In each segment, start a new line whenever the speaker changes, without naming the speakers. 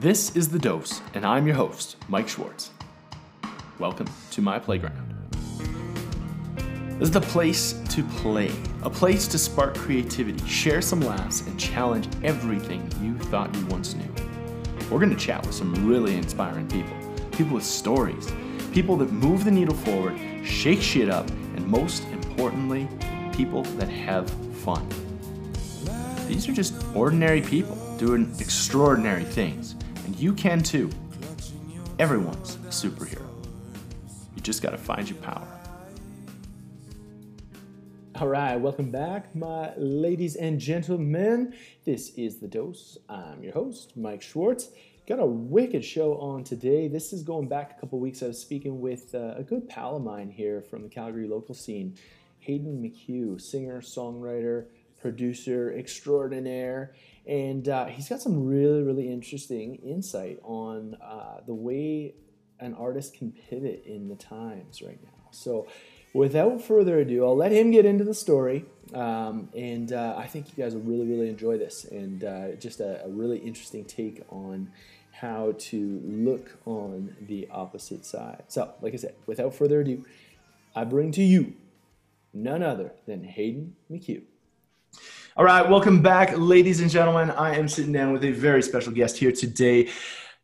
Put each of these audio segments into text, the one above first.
This is The Dose, and I'm your host, Mike Schwartz. Welcome to my playground. This is the place to play, a place to spark creativity, share some laughs, and challenge everything you thought you once knew. We're going to chat with some really inspiring people, people with stories, people that move the needle forward, shake shit up, and most importantly, people that have fun. These are just ordinary people doing extraordinary things and you can too. Everyone's a superhero. You just gotta find your power. All right, welcome back, my ladies and gentlemen. This is The Dose. I'm your host, Mike Schwartz. Got a wicked show on today. This is going back a couple weeks. I was speaking with uh, a good pal of mine here from the Calgary local scene, Hayden McHugh, singer, songwriter, producer extraordinaire. And uh, he's got some really really interesting insight on uh, the way an artist can pivot in the times right now. So without further ado i'll let him get into the story. Um, and uh, i think you guys will really really enjoy this. And uh, just a, a, really interesting take on how to look on the opposite side. So like i said without further ado i bring to you none other than hayden mchugh all right, welcome back, ladies and gentlemen. I am sitting down with a very special guest here today,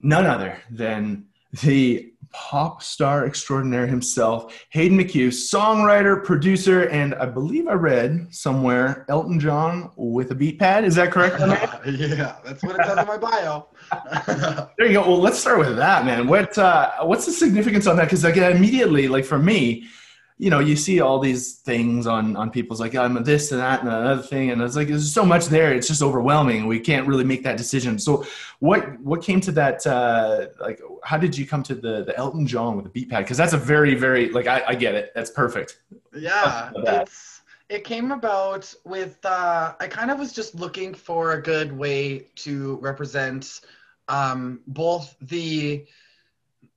none other than the pop star extraordinaire himself, Hayden McHugh, songwriter, producer, and I believe I read somewhere Elton John with a beat pad. Is that correct?
yeah, that's what it says in my bio.
there you go. Well, let's start with that, man. What uh, what's the significance on that? Because like immediately, like for me, you know, you see all these things on on people's like I'm this and that and another thing, and it's like there's so much there. It's just overwhelming. We can't really make that decision. So, what what came to that? Uh, like, how did you come to the the Elton John with the beat pad? Because that's a very very like I, I get it. That's perfect.
Yeah, it's it came about with uh, I kind of was just looking for a good way to represent um, both the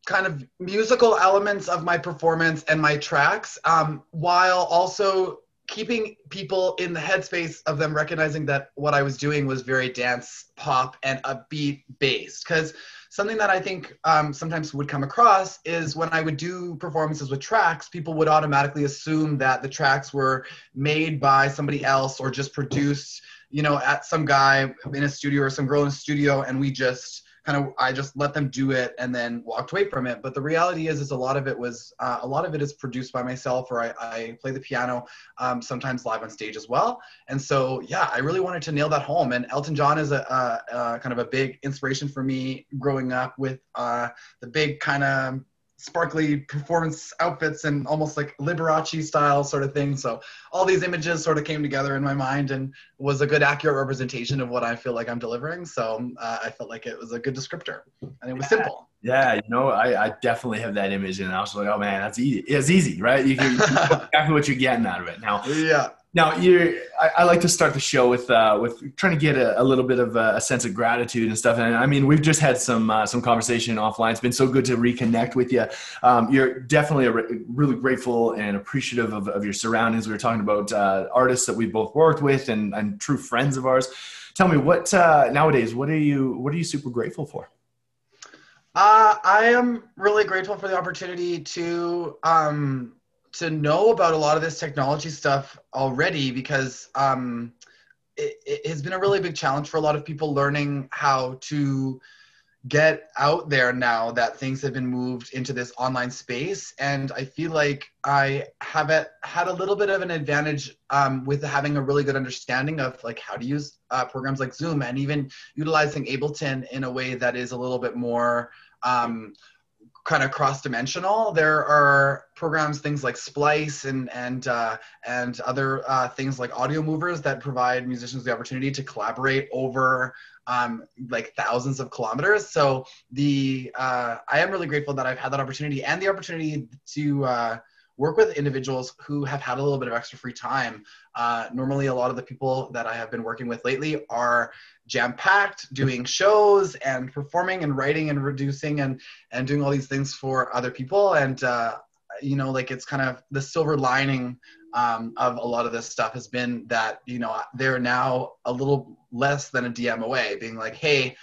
kind of musical elements of my performance and my tracks um, while also keeping people in the headspace of them recognizing that what I was doing was very dance pop and upbeat based. Because something that I think um, sometimes would come across is when I would do performances with tracks, people would automatically assume that the tracks were made by somebody else or just produced, you know, at some guy in a studio or some girl in a studio, and we just kind of I just let them do it and then walked away from it. But the reality is, is a lot of it was uh, a lot of it is produced by myself, or I, I play the piano um, sometimes live on stage as well. And so yeah, I really wanted to nail that home. And Elton John is a, a, a kind of a big inspiration for me growing up with uh, the big kind of sparkly performance outfits and almost like Liberace style sort of thing. So all these images sort of came together in my mind and was a good accurate representation of what I feel like I'm delivering. So uh, I felt like it was a good descriptor and it was
yeah.
simple.
Yeah, you know, I, I definitely have that image and I was like, oh man, that's easy. It's easy, right? You can exactly what you're getting out of it. Now,
yeah.
Now, you I, I, like to start the show with uh, with trying to get a, a little bit of a, a, sense of gratitude and stuff. And I mean, we've just had some uh, some conversation offline. It's been so good to reconnect with you. Um, you're definitely re- really grateful and appreciative of, of your surroundings. We were talking about uh, artists that we both worked with and, and true friends of ours. Tell me what uh, nowadays. What are you What are you super grateful for?
Uh, I am really grateful for the opportunity to um, to know about a lot of this technology stuff already because um, it, it, has been a really big challenge for a lot of people learning how to get out there now that things have been moved into this online space. And i feel like i have it, had a little bit of an advantage um, with having a really good understanding of like how to use uh, programs like zoom and even utilizing ableton in a way that is a little bit more um, kind of cross dimensional. There are programs, things like Splice and and uh, and other uh, things like audio movers that provide musicians the opportunity to collaborate over um, like thousands of kilometers. So the uh, I am really grateful that I've had that opportunity and the opportunity to uh, work with individuals who have had a little bit of extra free time. Uh, normally, a lot of the people that I have been working with lately are jam packed, doing shows and performing and writing and reducing and and doing all these things for other people. And uh, you know, like it's kind of the silver lining um, of a lot of this stuff has been that you know they're now a little less than a DM away, being like, hey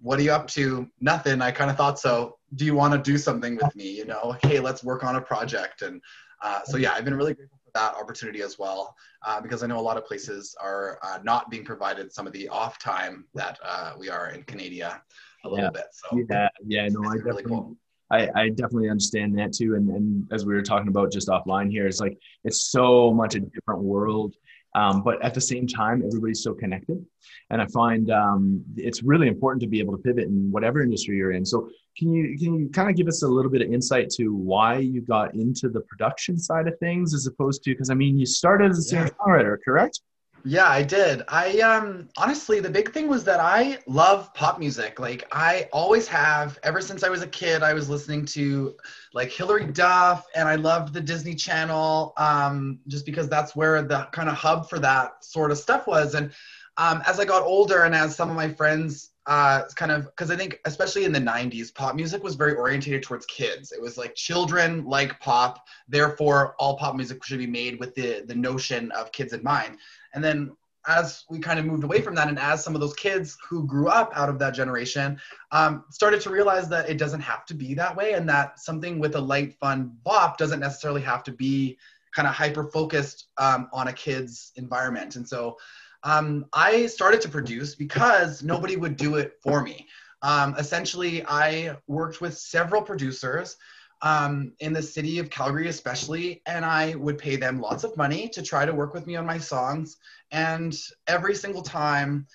what are you up to? Nothing. I kind of thought so. Do you want to do something with me? You know, hey, let's work on a project. And uh, so yeah, I've been really grateful for that opportunity as well, uh, because I know a lot of places are uh, not being provided some of the off time that uh, we are in Canada a little
yeah.
bit. So
yeah, yeah, no, I definitely. Really cool. I, I definitely understand that too. And, and as we were talking about just offline here, it's like it's so much a different world um, but at the same time, everybody's so connected. And I find um, it's really important to be able to pivot in whatever industry you're in. So can you can you kind of give us a little bit of insight to why you got into the production side of things as opposed to because I mean you started as a singer songwriter, correct?
Yeah, I did. I um honestly the big thing was that I love pop music. Like I always have ever since I was a kid I was listening to like Hilary Duff and I loved the Disney Channel um just because that's where the kind of hub for that sort of stuff was and um as I got older and as some of my friends uh, kind of because I think especially in the 90s, pop music was very orientated towards kids. It was like children like pop, therefore all pop music should be made with the the notion of kids in mind. And then as we kind of moved away from that and as some of those kids who grew up out of that generation um, started to realize that it doesn't have to be that way and that something with a light fun bop doesn't necessarily have to be kind of hyper focused um, on a kid's environment. And so um, i started to produce because nobody would do it for me. Um, essentially i worked with several producers um, in the city of Calgary, especially, and I would pay them lots of money to try to work with me on my songs. And every single time,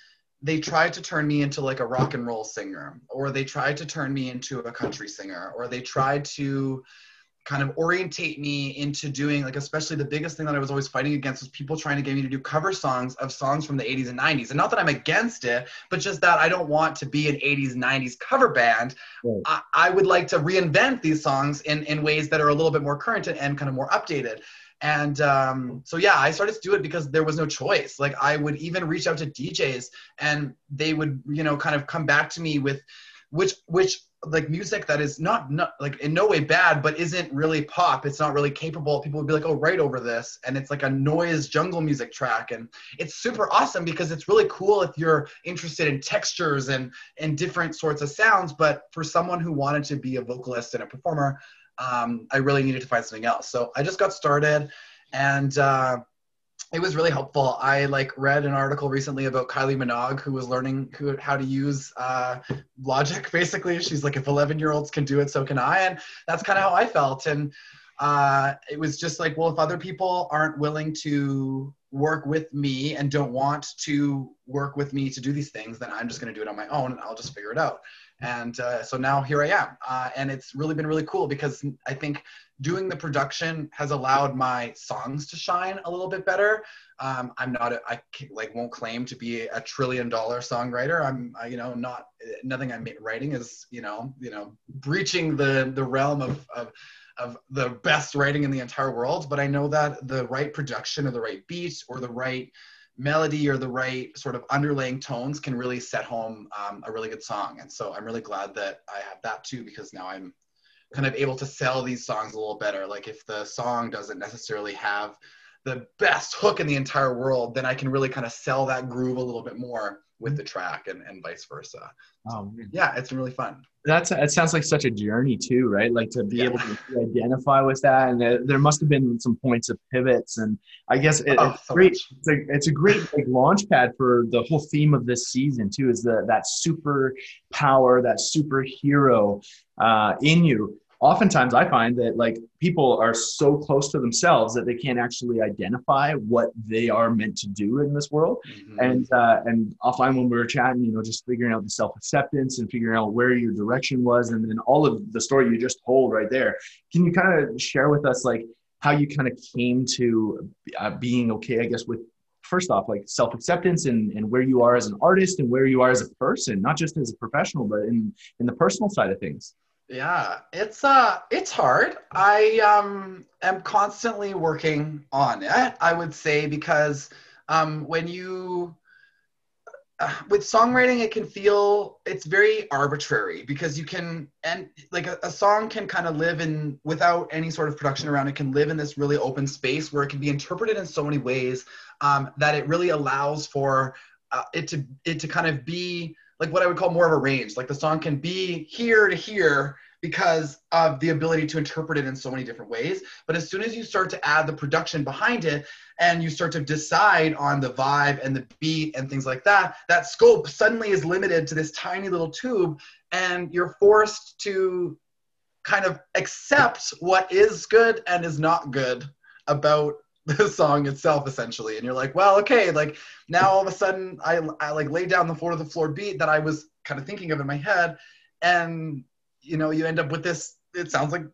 they tried to turn me into like a rock and roll singer, or they tried to turn me into a country singer, or they tried to kind of orientate me into doing like especially the biggest thing that I was always fighting against was people trying to get me to do cover songs of songs from the 80s and 90s. And not that I'm against it, but just that I don't want to be an 80s 90s cover band. Right. I, I, would like to reinvent these songs in, in ways that are a little bit more current and, and kind of more updated. And um, so yeah, I started to do it because there was no choice. Like I would even reach out to DJs and they would, you know, kind of come back to me with which which like music that is not not like in no way bad but isn't really pop. It's not really capable. People would be like oh right over this. And it's like a noise jungle music track. And it's super awesome because it's really cool if you're interested in textures and and different sorts of sounds. But for someone who wanted to be a vocalist and a performer um, i really needed to find something else. So i just got started and uh, it was really helpful. I like read an article recently about Kylie Minogue who was learning who, how to use uh, Logic. Basically, she's like, if 11 year olds can do it, so can I. And that's kind of how I felt. And uh, it was just like, well, if other people aren't willing to work with me and don't want to work with me to do these things, then I'm just going to do it on my own and I'll just figure it out. And uh, so now here I am. Uh, and it's really been really cool because I think doing the production has allowed my songs to shine a little bit better. Um, I'm not, a, I like won't claim to be a trillion dollar songwriter. I'm, I, you know, not nothing I'm writing is, you know, you know, breaching the the realm of of of the best writing in the entire world. But I know that the right production or the right beat or the right melody or the right sort of underlaying tones can really set home um, a really good song. And so I'm really glad that I have that too because now I'm kind of able to sell these songs a little better. Like if the song doesn't necessarily have the best hook in the entire world, then I can really kind of sell that groove a little bit more with the track and, and vice versa. Oh, yeah, it's really fun.
That's it sounds like such a journey too, right? Like to be yeah. able to identify with that, and there, there, must have been some points of pivots, and I guess it, oh, it's so great. It's a, it's a great like launch pad for the whole theme of this season too. Is the that super power, that superhero uh, in you oftentimes I find that like people are so close to themselves that they can't actually identify what they are meant to do in this world. Mm-hmm. And uh, and offline when we were chatting, you know, just figuring out the self acceptance and figuring out where your direction was, and then all of the story you just told right there. Can you kind of share with us like how you kind of came to uh, being okay, I guess, with first off like self-acceptance and, and where you are as an artist and where you are as a person not just as a professional but in in the personal side of things
yeah, it's uh it's hard. I um am constantly working on it, I would say because um when you uh, with songwriting it can feel it's very arbitrary because you can and like a, a song can kind of live in without any sort of production around it can live in this really open space where it can be interpreted in so many ways um, that it really allows for uh, it to it to kind of be like what I would call more of a range. Like the song can be here to here because of the ability to interpret it in so many different ways. But as soon as you start to add the production behind it and you start to decide on the vibe and the beat and things like that, that scope suddenly is limited to this tiny little tube and you're forced to kind of accept what is good and is not good about the song itself essentially. And you're like well okay like now all of a sudden i, I like lay down the floor to the floor beat that i was kind of thinking of in my head. And you know you end up with this it sounds like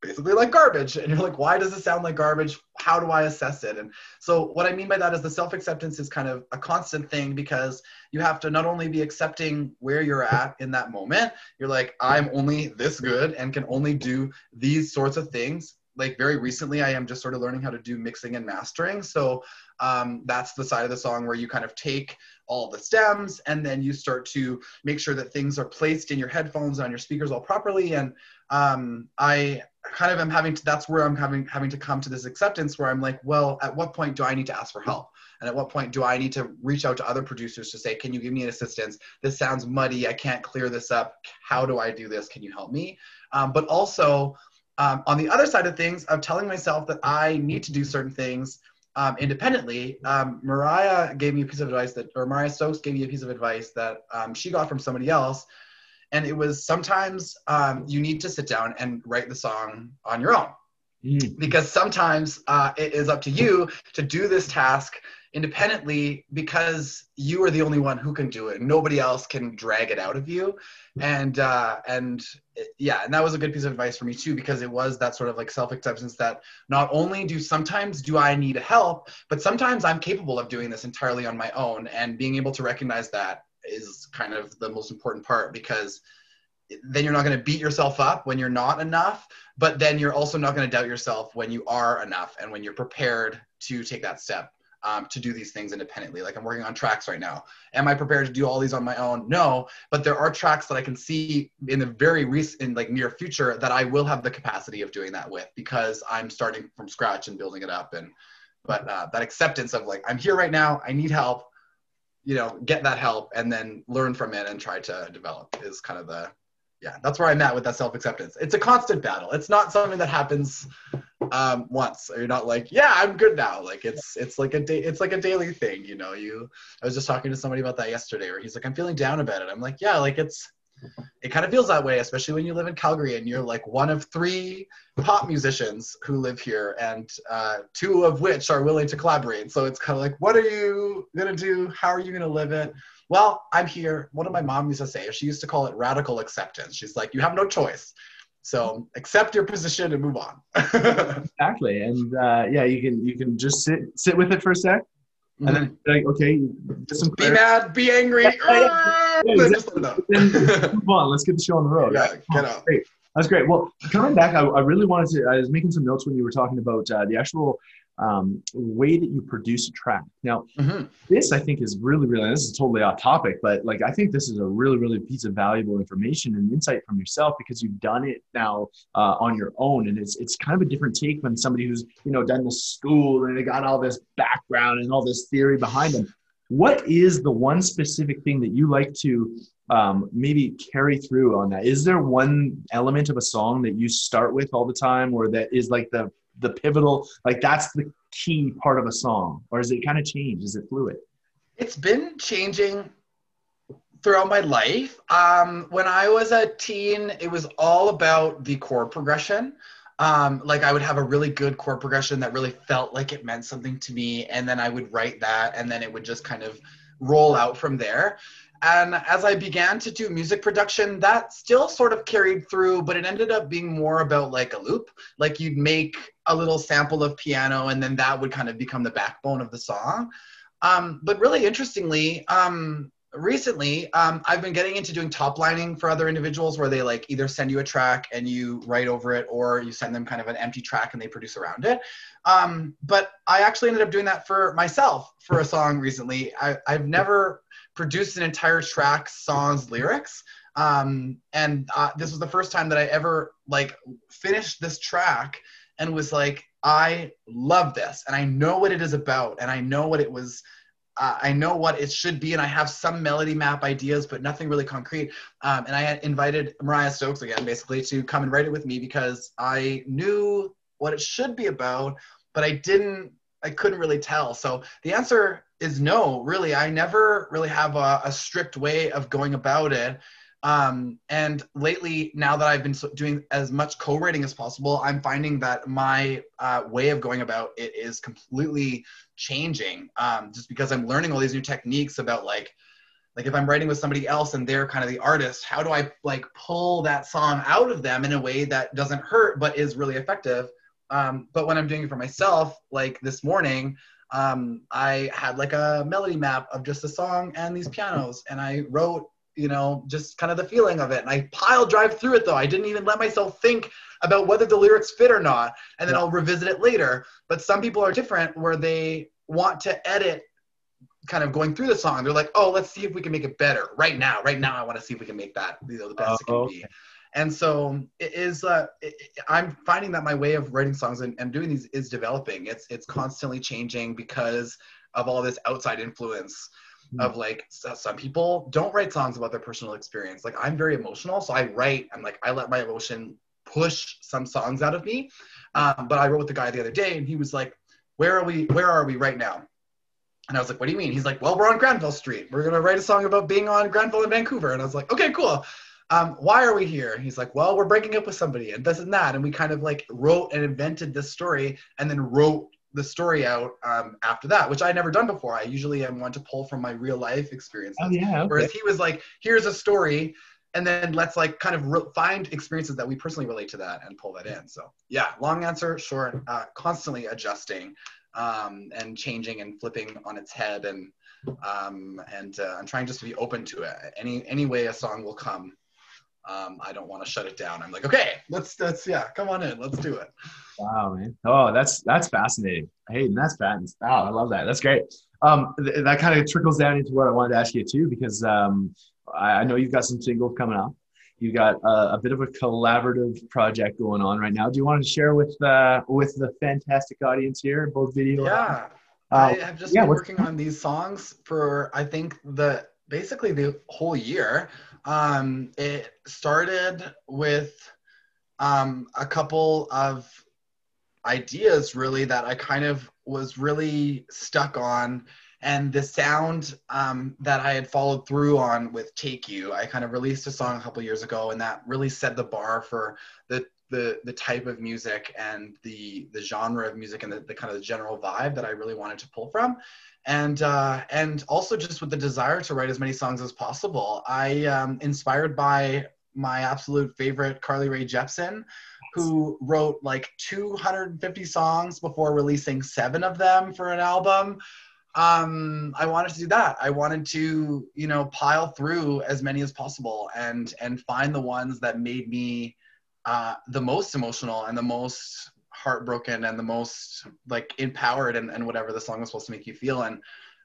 basically like garbage. And you're like why does it sound like garbage? How do i assess it? And so what i mean by that is the self acceptance is kind of a constant thing because you have to not only be accepting where you're at in that moment you're like i'm only this good and can only do these sorts of things like very recently i am just sort of learning how to do mixing and mastering. So um, that's the side of the song where you kind of take all the stems and then you start to make sure that things are placed in your headphones and on your speakers all properly. And um, i kind of am having to that's where i'm having having to come to this acceptance where i'm like well at what point do i need to ask for help? And at what point do i need to reach out to other producers to say can you give me an assistance? This sounds muddy. I can't clear this up. How do i do this? Can you help me? Um, but also um, on the other side of things, I'm telling myself that I need to do certain things um, independently. Um, Mariah gave me a piece of advice that, or Mariah Stokes gave me a piece of advice that um, she got from somebody else. And it was sometimes um, you need to sit down and write the song on your own. Mm. Because sometimes uh, it is up to you to do this task independently because you are the only one who can do it. Nobody else can drag it out of you. And uh, and yeah, and that was a good piece of advice for me too because it was that sort of like self acceptance that not only do sometimes do I need help, but sometimes I'm capable of doing this entirely on my own. And being able to recognize that is kind of the most important part because then you're not going to beat yourself up when you're not enough but then you're also not going to doubt yourself when you are enough and when you're prepared to take that step um, to do these things independently. Like I'm working on tracks right now. Am I prepared to do all these on my own? No, but there are tracks that I can see in the very recent, in like near future, that I will have the capacity of doing that with because I'm starting from scratch and building it up. And but uh, that acceptance of like I'm here right now, I need help. You know, get that help and then learn from it and try to develop is kind of the yeah, that's where I'm at with that self acceptance. It's a constant battle. It's not something that happens um, once. You're not like, yeah, I'm good now. Like it's it's like a day. It's like a daily thing. You know, you. I was just talking to somebody about that yesterday, where he's like, I'm feeling down about it. I'm like, yeah, like it's. It kind of feels that way, especially when you live in Calgary and you're like one of three pop musicians who live here, and uh, two of which are willing to collaborate. So it's kind of like, what are you gonna do? How are you gonna live it? well, I'm here. One of my mom used to say? She used to call it radical acceptance. She's like, you have no choice. So accept your position and move on.
exactly, and uh, yeah, you can you can just sit sit with it for a sec, mm-hmm. and then mm-hmm. like okay,
get some be mad, be angry. yeah,
exactly. move on. Let's get the show on the road.
Yeah, right? get out.
Great. That's great. Well, coming back, I, I, really wanted to. I was making some notes when you were talking about uh, the actual um, way that you produce a track. Now, mm-hmm. this I think is really, really, this is totally off topic, but like I think this is a really, really piece of valuable information and insight from yourself because you've done it now uh, on your own, and it's it's kind of a different take than somebody who's you know done the school and they got all this background and all this theory behind them. What is the one specific thing that you like to um, maybe carry through on that? Is there one element of a song that you start with all the time, or that is like the the pivotal like that's the key part of a song or is it kind of changed? Is it fluid?
It's been changing throughout my life. Um, when i was a teen it was all about the chord progression. Um, like i would have a really good chord progression that really felt like it meant something to me and then i would write that and then it would just kind of roll out from there. And as I began to do music production, that still sort of carried through, but it ended up being more about like a loop. Like you'd make a little sample of piano, and then that would kind of become the backbone of the song. Um, but really interestingly, um, recently um, I've been getting into doing top lining for other individuals where they like either send you a track and you write over it, or you send them kind of an empty track and they produce around it. Um, but I actually ended up doing that for myself for a song recently. I, I've never produced an entire track song's lyrics um, and uh, this was the first time that i ever like finished this track and was like i love this and i know what it is about and i know what it was uh, I know what it should be, and I have some melody map ideas, but nothing really concrete. Um, and I had invited Mariah Stokes again, basically, to come and write it with me because I knew what it should be about, but I didn't, I couldn't really tell. So the answer is no, really. I never really have a, a strict way of going about it. Um, and lately, now that I've been doing as much co-writing as possible, I'm finding that my uh, way of going about it is completely changing. Um, just because I'm learning all these new techniques about like, like if I'm writing with somebody else and they're kind of the artist, how do I like pull that song out of them in a way that doesn't hurt but is really effective? Um, but when I'm doing it for myself, like this morning, um, I had like a melody map of just a song and these pianos, and I wrote you know, just kind of the feeling of it. And I pile drive through it though. I didn't even let myself think about whether the lyrics fit or not. And then yeah. I'll revisit it later. But some people are different where they want to edit kind of going through the song. They're like, oh, let's see if we can make it better right now. Right now, I want to see if we can make that you know, the best it can okay. be. And so it is. Uh, it, I'm finding that my way of writing songs and, and doing these is developing. It's it's constantly changing because of all this outside influence of like some people don't write songs about their personal experience. Like i'm very emotional so i write i'm like i let my emotion push some songs out of me. Um, but i wrote with the guy the other day and he was like where are we where are we right now? And i was like what do you mean? He's like well we're on granville street. We're going to write a song about being on granville in vancouver. And i was like okay cool. Um, why are we here? He's like, well, we're breaking up with somebody and this and that. And we kind of like wrote and invented this story and then wrote the story out um, after that, which I never done before. I usually am one to pull from my real life experiences.
Oh, yeah, okay.
Whereas he was like, here's a story, and then let's like kind of re- find experiences that we personally relate to that and pull that in. So yeah, long answer, short, uh, constantly adjusting um, and changing and flipping on its head, and um, and uh, I'm trying just to be open to it. Any any way a song will come um, I don't want to shut it down. I'm like, okay, let's let's yeah, come on in, let's do it.
Wow, man. Oh, that's that's fascinating. Hayden, that's fast. Wow, I love that. That's great. Um, th- that kind of trickles down into what I wanted to ask you too, because um, I, I know you've got some singles coming up. You've got a, a, bit of a collaborative project going on right now. Do you want to share with uh, with the fantastic audience here, both video?
Yeah, uh, I have just yeah, been working on these songs for I think the basically the whole year. Um, it started with um, a couple of ideas really that I kind of was really stuck on. And the sound um, that I had followed through on with Take You, I kind of released a song a couple years ago, and that really set the bar for the the the type of music and the the genre of music and the, the kind of the general vibe that I really wanted to pull from and uh, and also just with the desire to write as many songs as possible. I um, inspired by my absolute favorite Carly Rae Jepsen, who wrote like 250 songs before releasing seven of them for an album. Um, I wanted to do that. I wanted to, you know, pile through as many as possible and and find the ones that made me uh, the most emotional and the most heartbroken and the most like empowered and, and whatever the song was supposed to make you feel and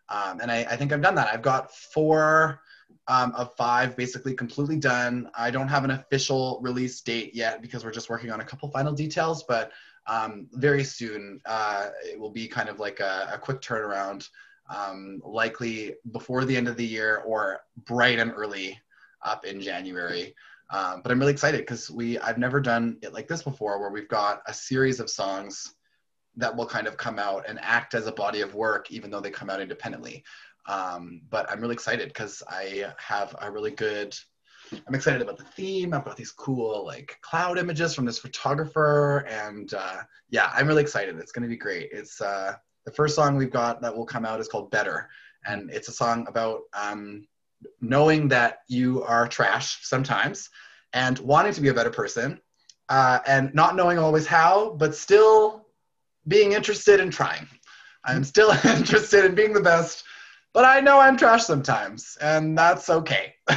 um, and I, I think I've done that. I've got four um, of five basically completely done. I don't have an official release date yet because we're just working on a couple final details, but um, very soon uh, it will be kind of like a, a quick turnaround, um, likely before the end of the year or bright and early up in January. Um, but I'm really excited because we I've never done it like this before, where we've got a series of songs that will kind of come out and act as a body of work, even though they come out independently. Um, but I'm really excited because I have a really good. I'm excited about the theme. I've got these cool like cloud images from this photographer, and uh, yeah, I'm really excited. It's going to be great. It's uh, the first song we've got that will come out is called Better, and it's a song about um, knowing that you are trash sometimes and wanting to be a better person uh, and not knowing always how, but still being interested in trying. I'm still interested in being the best, but I know I'm trash sometimes, and that's okay.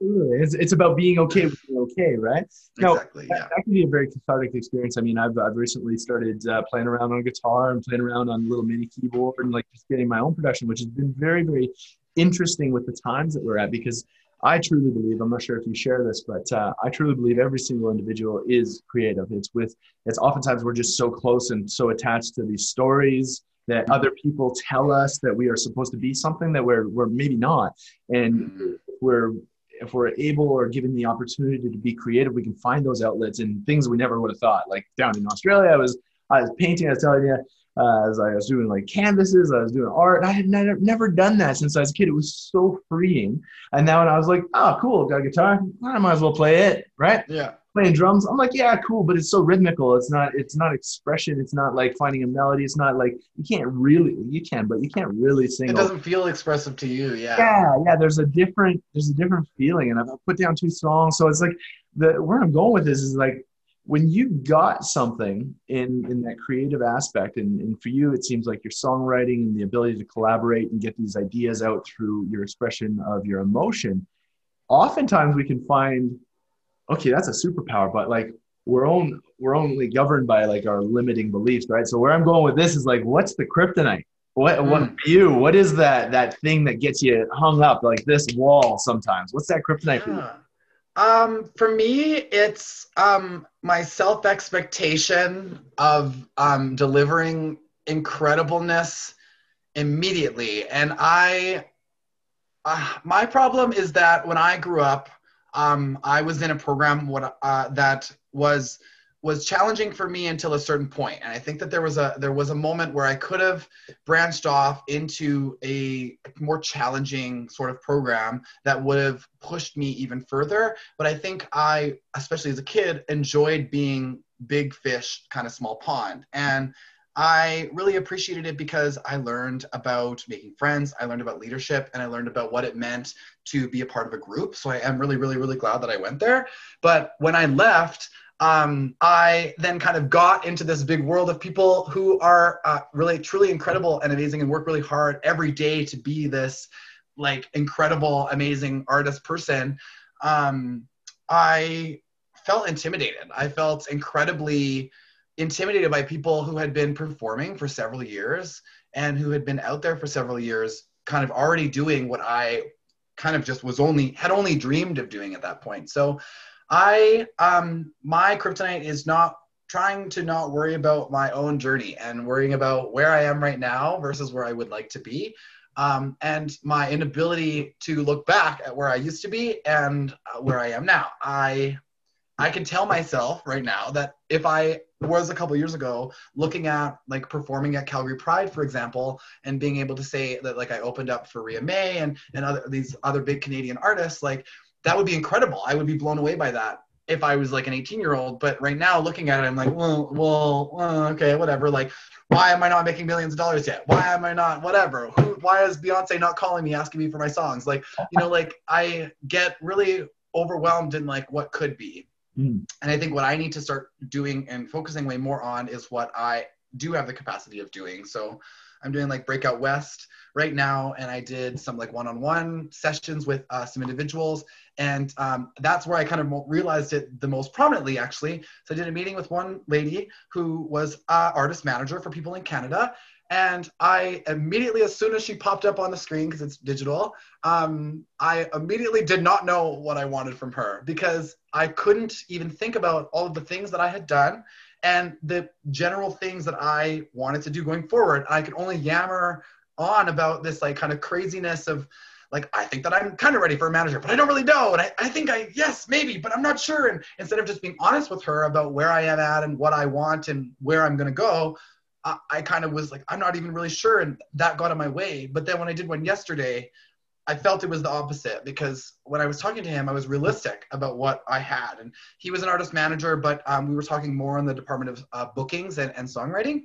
it's, it's about being okay with being okay, right?
Exactly. Yeah.
That, that, can be a very cathartic experience. I mean, I've, I've recently started uh, playing around on guitar and playing around on a little mini keyboard and like just getting my own production, which has been very, very interesting with the times that we're at because I truly believe, I'm not sure if you share this, but uh, I truly believe every single individual is creative. It's with, it's oftentimes we're just so close and so attached to these stories that other people tell us that we are supposed to be something that we're, we're maybe not. And mm-hmm. we're, if we're able or given the opportunity to be creative, we can find those outlets in things we never would have thought. Like down in Australia, I was, I was painting, I was telling you, uh, as I was doing like canvases, I was doing art. I had never, never done that since I was a kid. It was so freeing. And now when I was like, oh, cool, got a guitar, I might as well play it, right?
Yeah.
Playing drums, I'm like, yeah, cool, but it's so rhythmical. It's not, it's not expression. It's not like finding a melody. It's not like you can't really, you can, but you can't really sing.
It doesn't feel expressive to you, yeah.
Yeah, yeah. There's a different, there's a different feeling, and I've put down two songs, so it's like the where I'm going with this is like when you got something in in that creative aspect and, and for you it seems like your songwriting and the ability to collaborate and get these ideas out through your expression of your emotion oftentimes we can find okay that's a superpower but like we're on we're only governed by like our limiting beliefs right? So where i'm going with this is like what's the kryptonite? What mm. what you? What is that that thing that gets you hung up like this wall sometimes? What's that kryptonite yeah. for you
um, for me, it's um, my self expectation of um, delivering incredibleness immediately. And I, uh, my problem is that when I grew up, um, I was in a program what, uh, that was was challenging for me until a certain point and i think that there was a there was a moment where i could have branched off into a more challenging sort of program that would have pushed me even further but i think i especially as a kid enjoyed being big fish kind of small pond and I really appreciated it because I learned about making friends, I learned about leadership, and I learned about what it meant to be a part of a group. So I am really, really, really glad that I went there. But when I left, um, I then kind of got into this big world of people who are uh, really truly incredible and amazing and work really hard every day to be this like incredible, amazing artist person. Um, I felt intimidated. I felt incredibly intimidated by people who had been performing for several years and who had been out there for several years, kind of already doing what I kind of just was only had only dreamed of doing at that point. So I um my kryptonite is not trying to not worry about my own journey and worrying about where I am right now versus where I would like to be. Um, and my inability to look back at where I used to be and uh, where I am now. I I can tell myself right now that if I was a couple years ago looking at like performing at Calgary Pride, for example, and being able to say that like I opened up for Ria Mae and and other these other big Canadian artists, like that would be incredible. I would be blown away by that if I was like an 18 year old. But right now, looking at it, I'm like, well, well, okay, whatever. Like, why am I not making millions of dollars yet? Why am I not whatever? Who, why is Beyonce not calling me asking me for my songs? Like, you know, like I get really overwhelmed in like what could be. Mm. And I think what I need to start doing and focusing way more on is what I do have the capacity of doing. So I'm doing like Breakout West right now, and I did some like one-on-one sessions with uh, some individuals, and um, that's where I kind of realized it the most prominently, actually. So I did a meeting with one lady who was uh, artist manager for people in Canada, and I immediately, as soon as she popped up on the screen, because it's digital, um, I immediately did not know what I wanted from her because I couldn't even think about all of the things that I had done and the general things that I wanted to do going forward. I could only yammer on about this like kind of craziness of like I think that I'm kind of ready for a manager, but I don't really know. And I, I think I yes, maybe, but I'm not sure. And instead of just being honest with her about where I am at and what I want and where I'm gonna go, I, I kind of was like, I'm not even really sure. And that got in my way. But then when I did one yesterday, I felt it was the opposite because when I was talking to him, I was realistic about what I had. And he was an artist manager, but um, we were talking more on the department of uh, bookings and, and songwriting.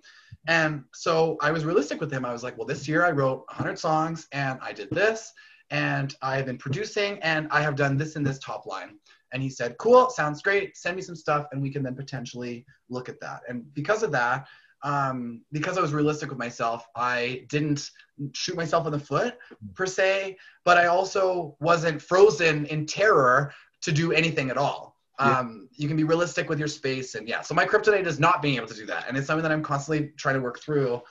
And so I was realistic with him. I was like, well, this year I wrote 100 songs and I did this, and I have been producing and I have done this in this top line. And he said, cool, sounds great. Send me some stuff and we can then potentially look at that. And because of that, um, because I was realistic with myself, I didn't shoot myself in the foot per se, but I also wasn't frozen in terror to do anything at all. Yeah. Um, you can be realistic with your space, and yeah. So my kryptonite is not being able to do that, and it's something that I'm constantly trying to work through.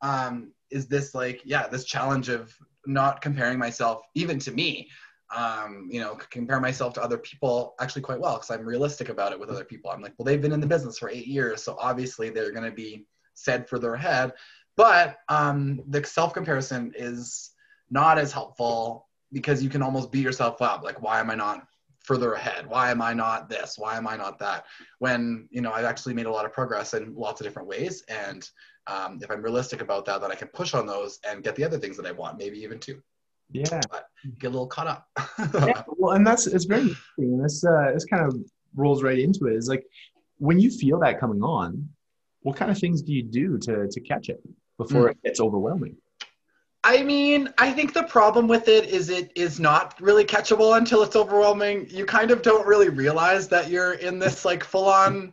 Um, is this like yeah, this challenge of not comparing myself even to me um, you know, compare myself to other people actually quite well because I'm realistic about it with other people. I'm like, well, they've been in the business for eight years, so obviously they're going to be said further ahead. but um, the self comparison is not as helpful because you can almost beat yourself up. Like, why am I not further ahead? Why am I not this? Why am I not that? When you know I've actually made a lot of progress in lots of different ways, and um, if I'm realistic about that, then I can push on those and get the other things that I want, maybe even two.
Yeah,
but get a little caught up.
yeah, well, and that's it's very interesting, and this uh, this kind of rolls right into it. Is like when you feel that coming on, what kind of things do you do to to catch it before mm. it gets overwhelming?
I mean, I think the problem with it is it is not really catchable until it's overwhelming. You kind of don't really realize that you're in this like full on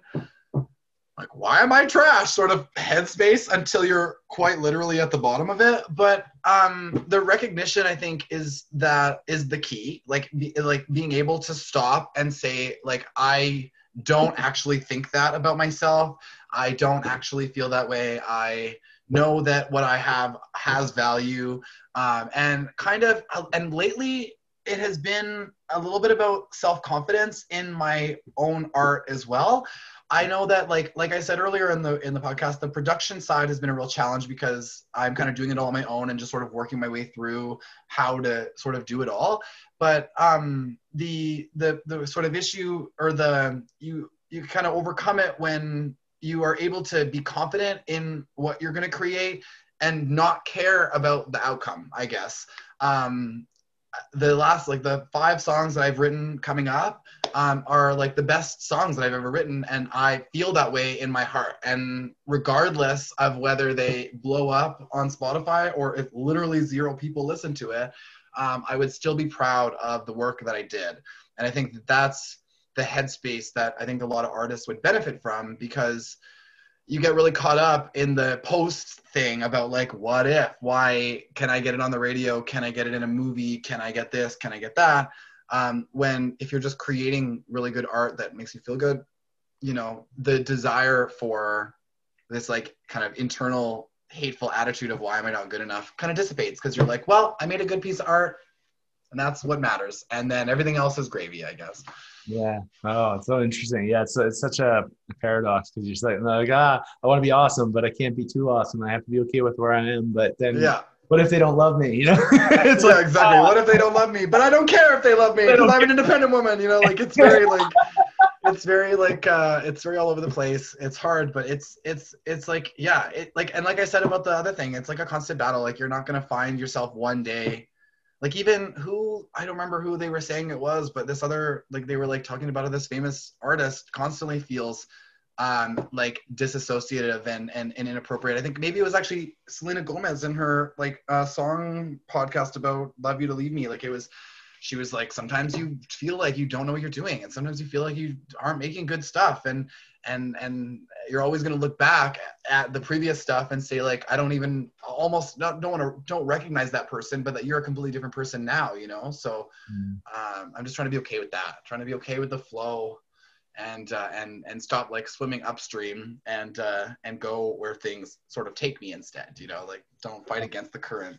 like why am I trash sort of headspace until you're quite literally at the bottom of it. But um the recognition I think is that is the key. Like be, like being able to stop and say like I don't actually think that about myself. I don't actually feel that way. I know that what I have has value. Um, and kind of, and lately it has been a little bit about self confidence in my own art as well. I know that like like I said earlier in the in the podcast, the production side has been a real challenge because I'm kind of doing it all on my own and just sort of working my way through how to sort of do it all. But um, the the the sort of issue or the you you kind of overcome it when you are able to be confident in what you're going to create and not care about the outcome i guess um, the last like the five songs that i've written coming up um, are like the best songs that i've ever written and i feel that way in my heart. And regardless of whether they blow up on spotify or if literally zero people listen to it um, i would still be proud of the work that i did. And i think that that's the headspace that I think a lot of artists would benefit from because you get really caught up in the post thing about like what if? Why can i get it on the radio? Can i get it in a movie? Can i get this? Can i get that? Um, when if you're just creating really good art that makes you feel good you know the desire for this like kind of internal hateful attitude of why am i not good enough kind of dissipates because you're like well i made a good piece of art and that's what matters and then everything else is gravy i guess
yeah. Oh, it's so interesting. Yeah, it's, it's such a paradox because you're like, like, ah, I want to be awesome, but I can't be too awesome. I have to be okay with where I am. But then, yeah. What if they don't love me? You know,
it's yeah, like, exactly. Ah. What if they don't love me? But I don't care if they love me because I'm an independent woman. You know, like it's very like, it's very like, uh, it's very all over the place. It's hard, but it's it's it's like, yeah, it like and like I said about the other thing, it's like a constant battle. Like you're not gonna find yourself one day like even who I don't remember who they were saying it was, but this other like they were like talking about this famous artist constantly feels um like disassociative and, and and inappropriate. I think maybe it was actually Selena Gomez in her like uh, song podcast about "Love You to Leave Me." Like it was, she was like, sometimes you feel like you don't know what you're doing, and sometimes you feel like you aren't making good stuff, and and and you're always going to look back at the previous stuff and say like i don't even almost not, don't want to don't recognize that person but that you're a completely different person now you know? So mm. um, i'm just trying to be okay with that trying to be okay with the flow and uh, and and stop like swimming upstream and uh, and go where things sort of take me instead you know? Like don't fight against the current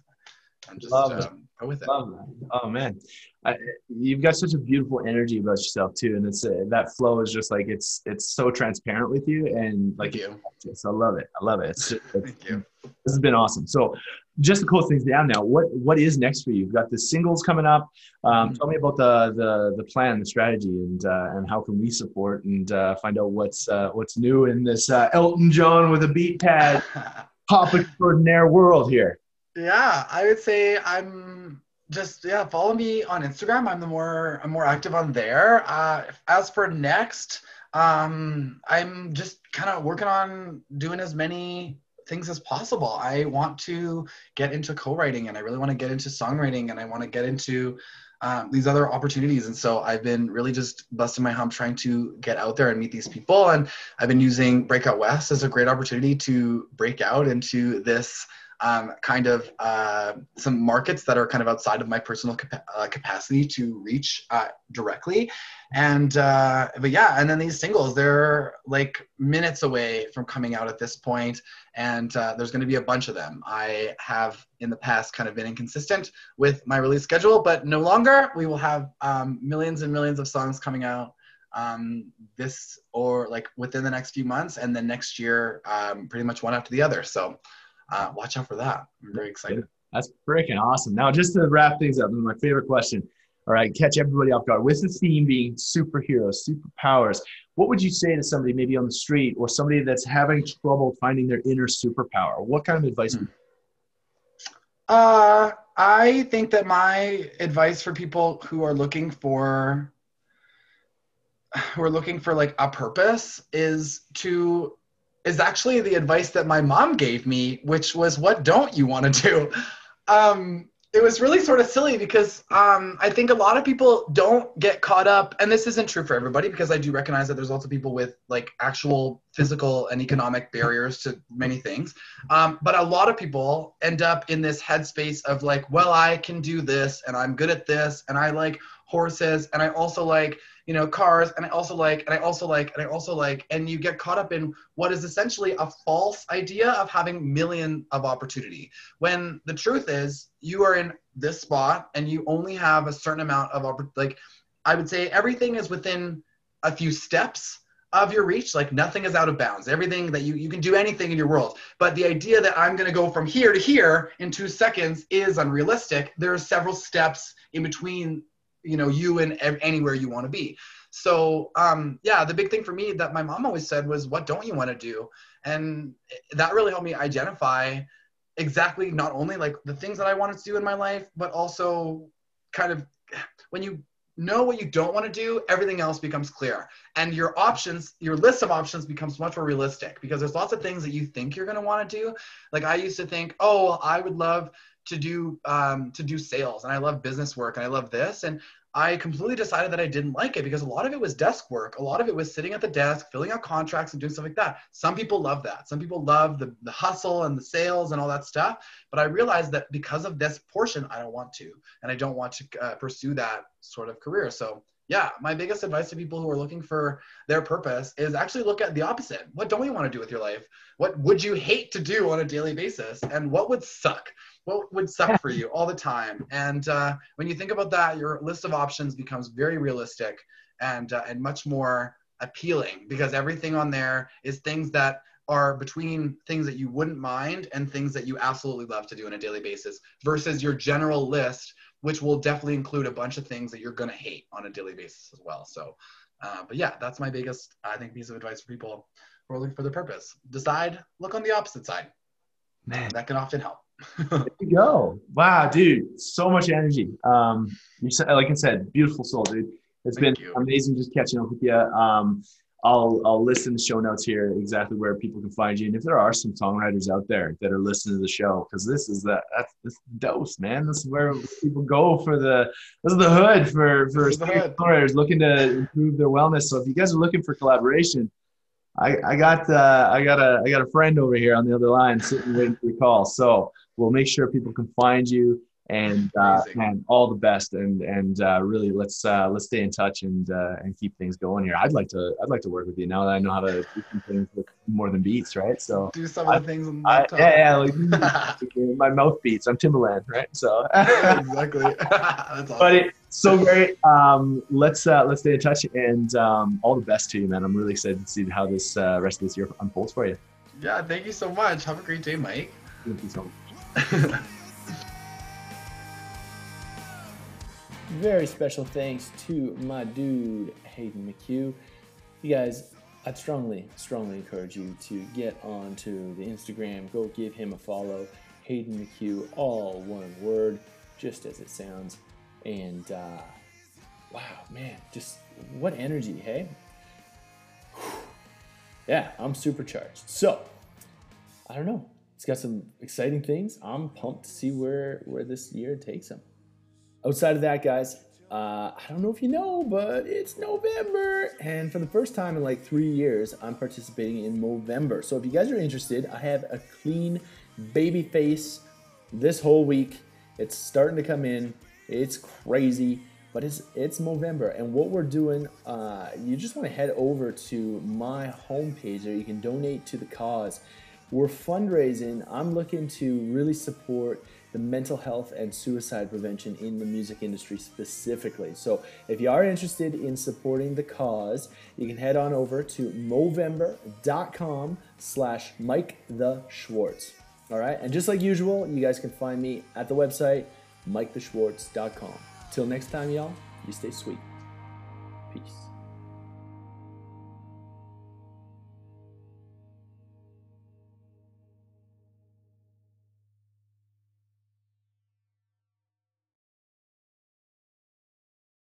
I'm just Love um, go with it. Love
Oh man, I, you've got such a beautiful energy about yourself too, and it's uh, that flow is just like it's it's so transparent with you, and like
you.
I love it. I love it. It's, it's, Thank you. This has been awesome. So, just to close things down now, what what is next for you? You've got the singles coming up. Um, mm-hmm. Tell me about the the the plan, the strategy, and uh, and how can we support and uh, find out what's uh, what's new in this uh, Elton John with a beat pad pop extraordinaire world here.
Yeah, I would say I'm just yeah. Follow me on Instagram. I'm the more I'm more active on there. Uh, as for next, um, I'm just kind of working on doing as many things as possible. I want to get into co-writing, and I really want to get into songwriting, and I want to get into um, these other opportunities. And so I've been really just busting my hump trying to get out there and meet these people. And I've been using Breakout West as a great opportunity to break out into this um, kind of uh, some markets that are kind of outside of my personal capa- uh, capacity to reach uh, directly. And uh, but yeah, and then these singles, they're like minutes away from coming out at this point, and uh, there's going to be a bunch of them. I have in the past kind of been inconsistent with my release schedule, but no longer. We will have um, millions and millions of songs coming out um, this or like within the next few months, and then next year, um, pretty much one after the other. So uh, watch out for that. I'm very excited.
That's freaking awesome. Now, just to wrap things up, my favorite question. All right, catch everybody off guard. With the theme being superheroes, superpowers, what would you say to somebody maybe on the street or somebody that's having trouble finding their inner superpower? What kind of advice? Hmm.
Uh, I think that my advice for people who are looking for who are looking for like a purpose is to is actually the advice that my mom gave me, which was what don't you want to do? Um, it was really sort of silly because um, I think a lot of people don't get caught up, and this isn't true for everybody because I do recognize that there's lots of people with like actual physical and economic barriers to many things. Um, but a lot of people end up in this headspace of like, well, I can do this and I'm good at this and I like horses and I also like you know cars and i also like and i also like and i also like and you get caught up in what is essentially a false idea of having million of opportunity. When the truth is you are in this spot and you only have a certain amount of like i would say everything is within a few steps of your reach. Like nothing is out of bounds. Everything that you you can do anything in your world. But the idea that i'm going to go from here to here in 2 seconds is unrealistic. There are several steps in between you know you and anywhere you want to be. So um, yeah the big thing for me that my mom always said was what don't you want to do? And that really helped me identify exactly not only like the things that i wanted to do in my life but also kind of when you know what you don't want to do everything else becomes clear. And your options your list of options becomes much more realistic because there's lots of things that you think you're going to want to do. Like i used to think oh i would love to do um, to do sales and I love business work and I love this and I completely decided that I didn't like it because a lot of it was desk work. A lot of it was sitting at the desk, filling out contracts and doing stuff like that. Some people love that. Some people love the, the hustle and the sales and all that stuff. But I realized that because of this portion, I don't want to. And I don't want to uh, pursue that sort of career. So yeah, my biggest advice to people who are looking for their purpose is actually look at the opposite. What don't you want to do with your life? What would you hate to do on a daily basis? And what would suck? What would suck for you all the time? And uh, when you think about that, your list of options becomes very realistic and uh, and much more appealing because everything on there is things that are between things that you wouldn't mind and things that you absolutely love to do on a daily basis versus your general list which will definitely include a bunch of things that you're going to hate on a daily basis as well. So, uh, but yeah, that's my biggest, I think, piece of advice for people who are looking for their purpose. Decide, look on the opposite side. Man, that can often help.
there you go. Wow, dude, so much energy. Um, you said, like I said, beautiful soul, dude. It's Thank been you. amazing just catching up with you. Um, I'll I'll list in the show notes here exactly where people can find you, and if there are some songwriters out there that are listening to the show, because this is the that's this dose, man. This is where people go for the this is the hood for for songwriters looking to improve their wellness. So if you guys are looking for collaboration, I I got uh, I got a I got a friend over here on the other line sitting waiting for your call. So we'll make sure people can find you and uh, man, all the best, and and uh, really let's uh, let's stay in touch and uh, and keep things going here. I'd like to I'd like to work with you now that I know how to do some things with more than beats, right? So
do some of the things. On
I, yeah, yeah, like, my mouth beats. I'm Timbaland, right? So
exactly. That's
awesome. But it's so great. Um, let's uh, let's stay in touch, and um, all the best to you, man. I'm really excited to see how this uh, rest of this year unfolds for you.
Yeah, thank you so much. Have a great day, Mike.
Thank you so much.
very special thanks to my dude Hayden McHugh. You guys, I'd strongly, strongly encourage you to get onto the Instagram. Go give him a follow. Hayden McHugh, all one word, just as it sounds. And uh, wow, man, just what energy, hey? Yeah, I'm supercharged. So, I don't know. It's got some exciting things. I'm pumped to see where where this year takes him. Outside of that, guys, uh, I don't know if you know, but it's November. And for the first time in like three years, I'm participating in Movember. So if you guys are interested, I have a clean baby face this whole week. It's starting to come in. It's crazy, but it's it's Movember. And what we're doing, uh, you just want to head over to my homepage there. You can donate to the cause. We're fundraising. I'm looking to really support the mental health and suicide prevention in the music industry specifically. So if you are interested in supporting the cause, you can head on over to movember.com slash Mike the Schwartz. All right. And just like usual, you guys can find me at the website, MikeTheSchwartz.com. Till next time, y'all, you stay sweet. Peace.